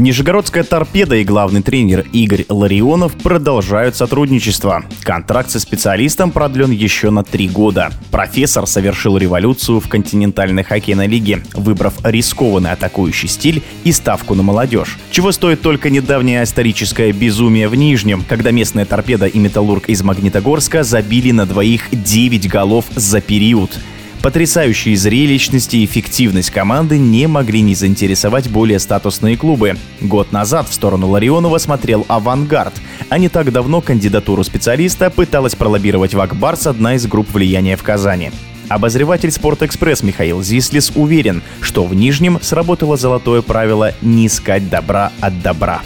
Нижегородская торпеда и главный тренер Игорь Ларионов продолжают сотрудничество. Контракт со специалистом продлен еще на три года. Профессор совершил революцию в континентальной хоккейной лиге, выбрав рискованный атакующий стиль и ставку на молодежь. Чего стоит только недавнее историческое безумие в Нижнем, когда местная торпеда и металлург из Магнитогорска забили на двоих 9 голов за период. Потрясающие зрелищность и эффективность команды не могли не заинтересовать более статусные клубы. Год назад в сторону Ларионова смотрел «Авангард», а не так давно кандидатуру специалиста пыталась пролоббировать в Акбарс одна из групп влияния в Казани. Обозреватель «Спортэкспресс» Михаил Зислис уверен, что в Нижнем сработало золотое правило «не искать добра от добра».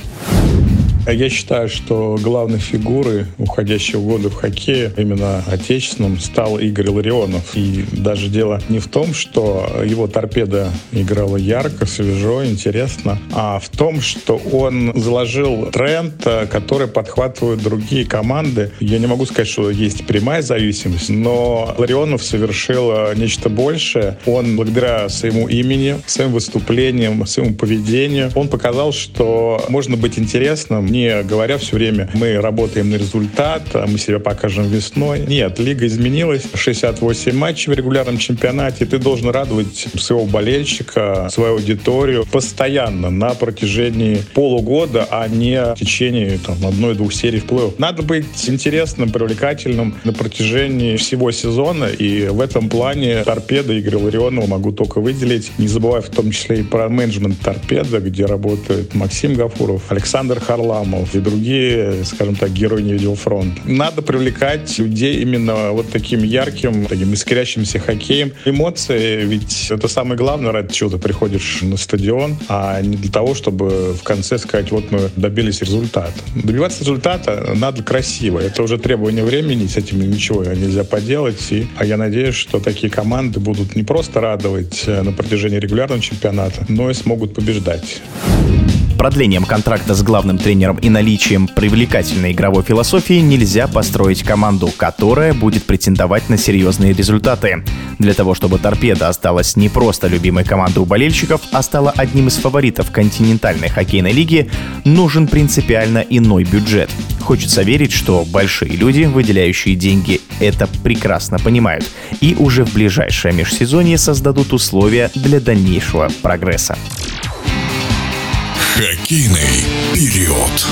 Я считаю, что главной фигурой уходящего года в хоккее, именно отечественном, стал Игорь Ларионов. И даже дело не в том, что его торпеда играла ярко, свежо, интересно, а в том, что он заложил тренд, э, который подхватывают другие команды. Я не могу сказать, что есть прямая зависимость, но Ларионов совершил э, нечто большее. Он благодаря своему имени, своим выступлениям, своему поведению, он показал, что можно быть интересным, не говоря все время, мы работаем на результат, а мы себя покажем весной. Нет, лига изменилась. 68 матчей в регулярном чемпионате. Ты должен радовать своего болельщика, свою аудиторию постоянно на протяжении полугода, а не в течение одной-двух серий в плей Надо быть интересным, привлекательным на протяжении всего сезона. И в этом плане торпеда Игоря Ларионова могу только выделить. Не забывая в том числе и про менеджмент торпеда, где работает Максим Гафуров, Александр Харлам, Харламов и другие, скажем так, герои не видел фронт. Надо привлекать людей именно вот таким ярким, таким искрящимся хоккеем. Эмоции, ведь это самое главное, ради чего ты приходишь на стадион, а не для того, чтобы в конце сказать, вот мы добились результата. Добиваться результата надо красиво. Это уже требование времени, с этим ничего нельзя поделать. И, а я надеюсь, что такие команды будут не просто радовать на протяжении регулярного чемпионата, но и смогут побеждать. Продлением контракта с главным тренером и наличием привлекательной игровой философии нельзя построить команду, которая будет претендовать на серьезные результаты. Для того, чтобы «Торпеда» осталась не просто любимой командой у болельщиков, а стала одним из фаворитов континентальной хоккейной лиги, нужен принципиально иной бюджет. Хочется верить, что большие люди, выделяющие деньги, это прекрасно понимают и уже в ближайшее межсезонье создадут условия для дальнейшего прогресса. Хоккейный период.